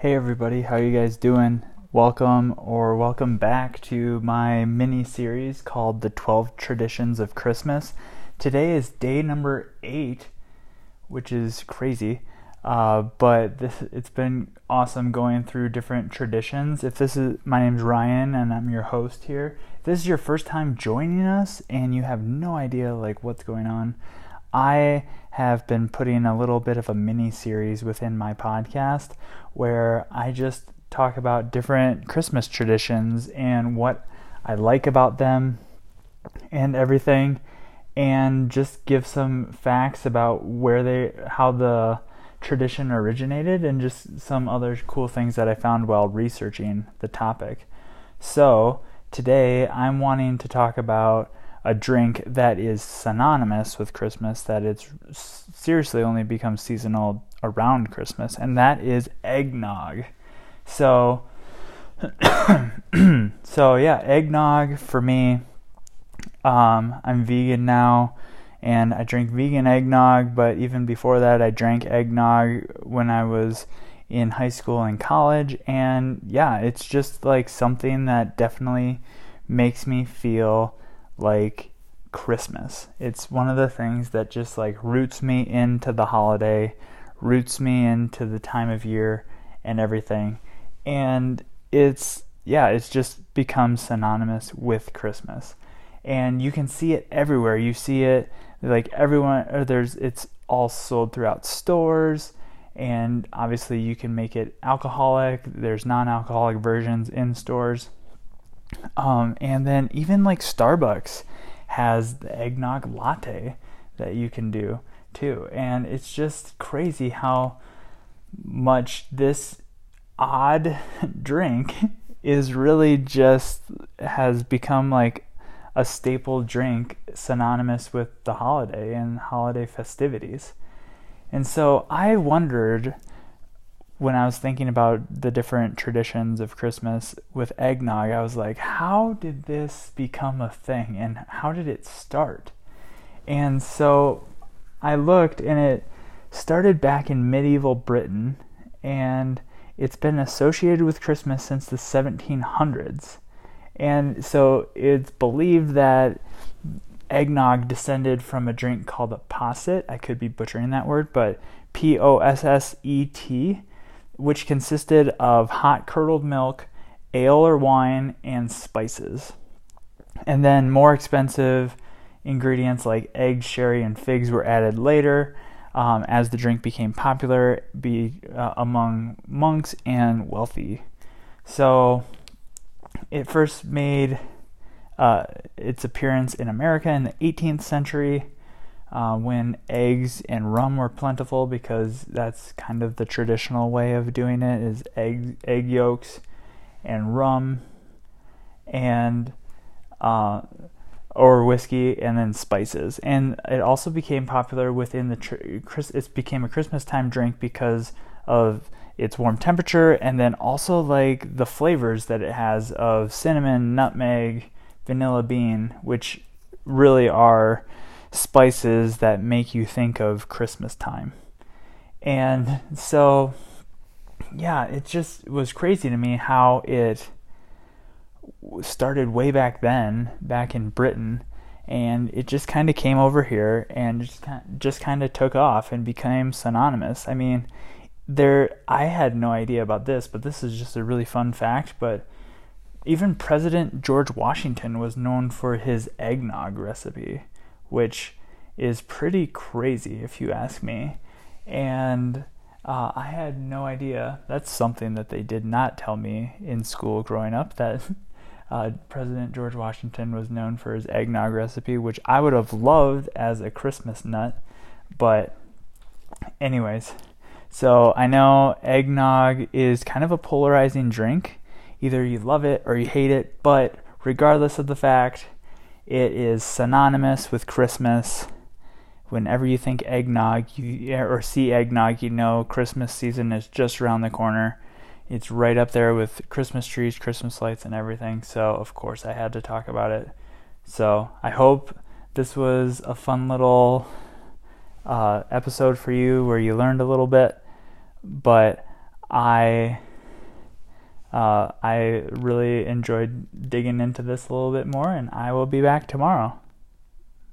Hey everybody, how you guys doing? Welcome or welcome back to my mini series called The 12 Traditions of Christmas. Today is day number 8, which is crazy. Uh, but this it's been awesome going through different traditions. If this is my name's Ryan and I'm your host here. If this is your first time joining us and you have no idea like what's going on, I have been putting a little bit of a mini series within my podcast where I just talk about different Christmas traditions and what I like about them and everything and just give some facts about where they how the tradition originated and just some other cool things that I found while researching the topic. So, today I'm wanting to talk about a drink that is synonymous with Christmas, that it's seriously only becomes seasonal around Christmas, and that is eggnog. So, so yeah, eggnog for me. Um, I'm vegan now, and I drink vegan eggnog. But even before that, I drank eggnog when I was in high school and college. And yeah, it's just like something that definitely makes me feel like Christmas. It's one of the things that just like roots me into the holiday, roots me into the time of year and everything. And it's, yeah, it's just become synonymous with Christmas. And you can see it everywhere. You see it like everyone, or there's, it's all sold throughout stores. And obviously, you can make it alcoholic. There's non alcoholic versions in stores um, and then even like Starbucks has the eggnog latte that you can do too. And it's just crazy how much this odd drink is really just has become like a staple drink synonymous with the holiday and holiday festivities. And so I wondered when I was thinking about the different traditions of Christmas with eggnog, I was like, how did this become a thing and how did it start? And so I looked and it started back in medieval Britain and it's been associated with Christmas since the 1700s. And so it's believed that eggnog descended from a drink called a posset. I could be butchering that word, but P O S S E T which consisted of hot curdled milk, ale or wine, and spices. And then more expensive ingredients like eggs, sherry, and figs were added later um, as the drink became popular be, uh, among monks and wealthy. So it first made uh, its appearance in America in the 18th century uh, when eggs and rum were plentiful because that's kind of the traditional way of doing it is egg egg yolks and rum and uh, or whiskey and then spices. And it also became popular within the tr- it became a Christmas time drink because of its warm temperature and then also like the flavors that it has of cinnamon, nutmeg, vanilla bean, which really are spices that make you think of Christmas time. And so, yeah, it just was crazy to me how it started way back then, back in Britain, and it just kind of came over here and just just kind of took off and became synonymous. I mean, there I had no idea about this, but this is just a really fun fact, but even President George Washington was known for his eggnog recipe which is pretty crazy if you ask me. And uh, I had no idea. That's something that they did not tell me in school growing up that uh, President George Washington was known for his eggnog recipe, which I would have loved as a Christmas nut. But, anyways, so I know eggnog is kind of a polarizing drink. Either you love it or you hate it, but regardless of the fact, it is synonymous with Christmas. Whenever you think eggnog you, or see eggnog, you know Christmas season is just around the corner. It's right up there with Christmas trees, Christmas lights, and everything. So, of course, I had to talk about it. So, I hope this was a fun little uh, episode for you where you learned a little bit. But I uh, I really enjoyed digging into this a little bit more, and I will be back tomorrow.